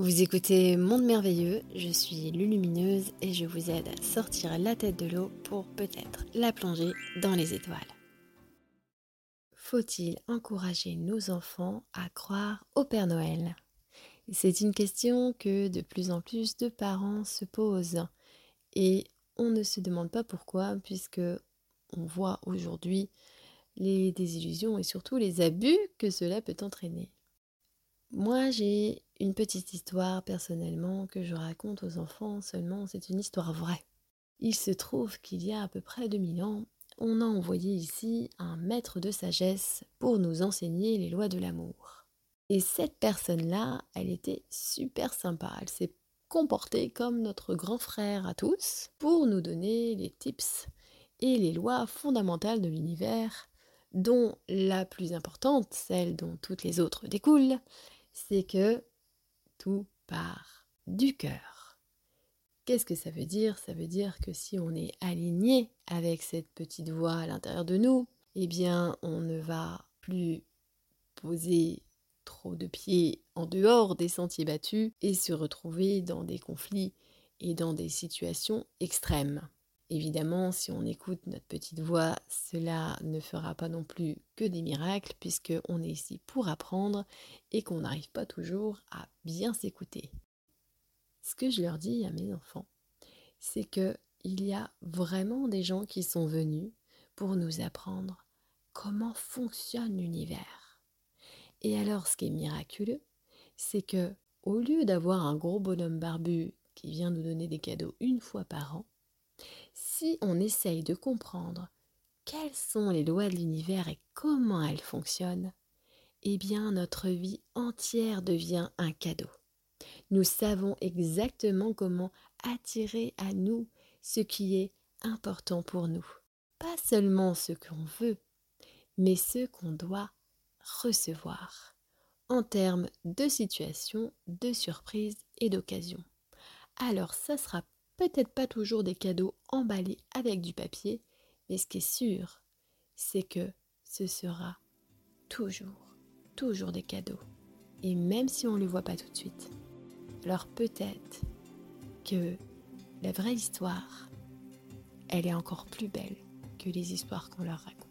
Vous écoutez Monde Merveilleux, je suis Lulumineuse et je vous aide à sortir la tête de l'eau pour peut-être la plonger dans les étoiles. Faut-il encourager nos enfants à croire au Père Noël? C'est une question que de plus en plus de parents se posent et on ne se demande pas pourquoi puisque on voit aujourd'hui les désillusions et surtout les abus que cela peut entraîner. Moi, j'ai une petite histoire personnellement que je raconte aux enfants, seulement c'est une histoire vraie. Il se trouve qu'il y a à peu près 2000 ans, on a envoyé ici un maître de sagesse pour nous enseigner les lois de l'amour. Et cette personne-là, elle était super sympa. Elle s'est comportée comme notre grand frère à tous pour nous donner les tips et les lois fondamentales de l'univers, dont la plus importante, celle dont toutes les autres découlent, c'est que tout part du cœur. Qu'est-ce que ça veut dire? Ça veut dire que si on est aligné avec cette petite voix à l'intérieur de nous, eh bien on ne va plus poser trop de pieds en dehors des sentiers battus et se retrouver dans des conflits et dans des situations extrêmes. Évidemment, si on écoute notre petite voix, cela ne fera pas non plus que des miracles, puisqu'on est ici pour apprendre et qu'on n'arrive pas toujours à bien s'écouter. Ce que je leur dis à mes enfants, c'est que il y a vraiment des gens qui sont venus pour nous apprendre comment fonctionne l'univers. Et alors, ce qui est miraculeux, c'est que au lieu d'avoir un gros bonhomme barbu qui vient nous donner des cadeaux une fois par an, si on essaye de comprendre quelles sont les lois de l'univers et comment elles fonctionnent, eh bien notre vie entière devient un cadeau. Nous savons exactement comment attirer à nous ce qui est important pour nous. Pas seulement ce qu'on veut, mais ce qu'on doit recevoir en termes de situation, de surprise et d'occasion. Alors ça sera peut-être pas toujours des cadeaux emballés avec du papier, mais ce qui est sûr, c'est que ce sera toujours, toujours des cadeaux. Et même si on ne le voit pas tout de suite, alors peut-être que la vraie histoire, elle est encore plus belle que les histoires qu'on leur raconte.